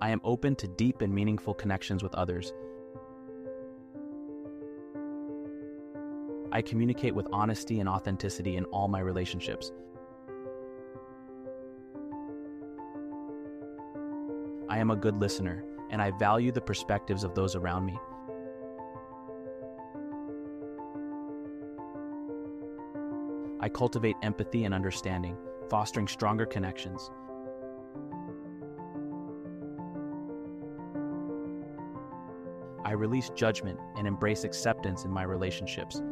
I am open to deep and meaningful connections with others. I communicate with honesty and authenticity in all my relationships. I am a good listener, and I value the perspectives of those around me. I cultivate empathy and understanding, fostering stronger connections. I release judgment and embrace acceptance in my relationships.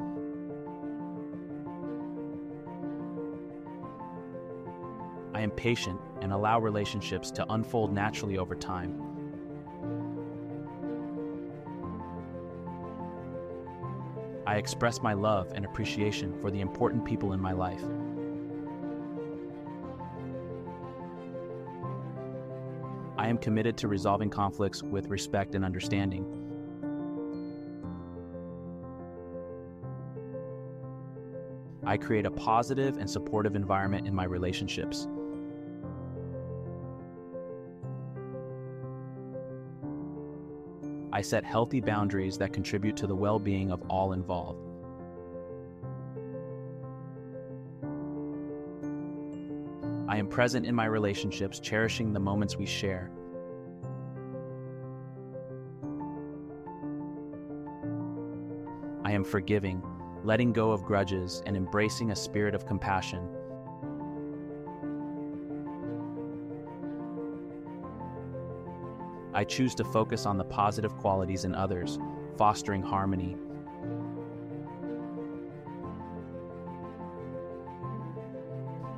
I am patient and allow relationships to unfold naturally over time. I express my love and appreciation for the important people in my life. I am committed to resolving conflicts with respect and understanding. I create a positive and supportive environment in my relationships. I set healthy boundaries that contribute to the well being of all involved. I am present in my relationships, cherishing the moments we share. I am forgiving, letting go of grudges, and embracing a spirit of compassion. I choose to focus on the positive qualities in others, fostering harmony.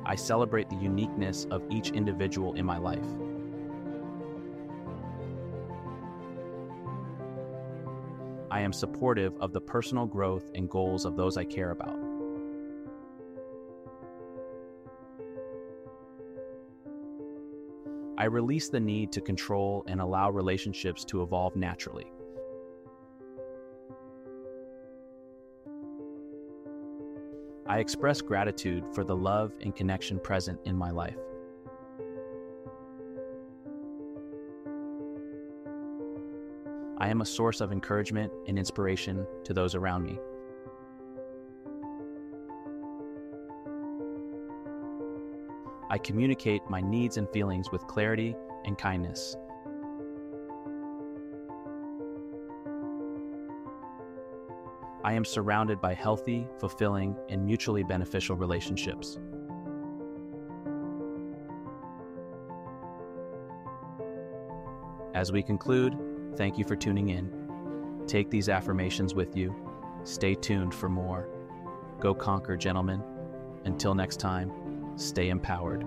I celebrate the uniqueness of each individual in my life. I am supportive of the personal growth and goals of those I care about. I release the need to control and allow relationships to evolve naturally. I express gratitude for the love and connection present in my life. I am a source of encouragement and inspiration to those around me. I communicate my needs and feelings with clarity and kindness. I am surrounded by healthy, fulfilling, and mutually beneficial relationships. As we conclude, thank you for tuning in. Take these affirmations with you. Stay tuned for more. Go conquer, gentlemen. Until next time, stay empowered.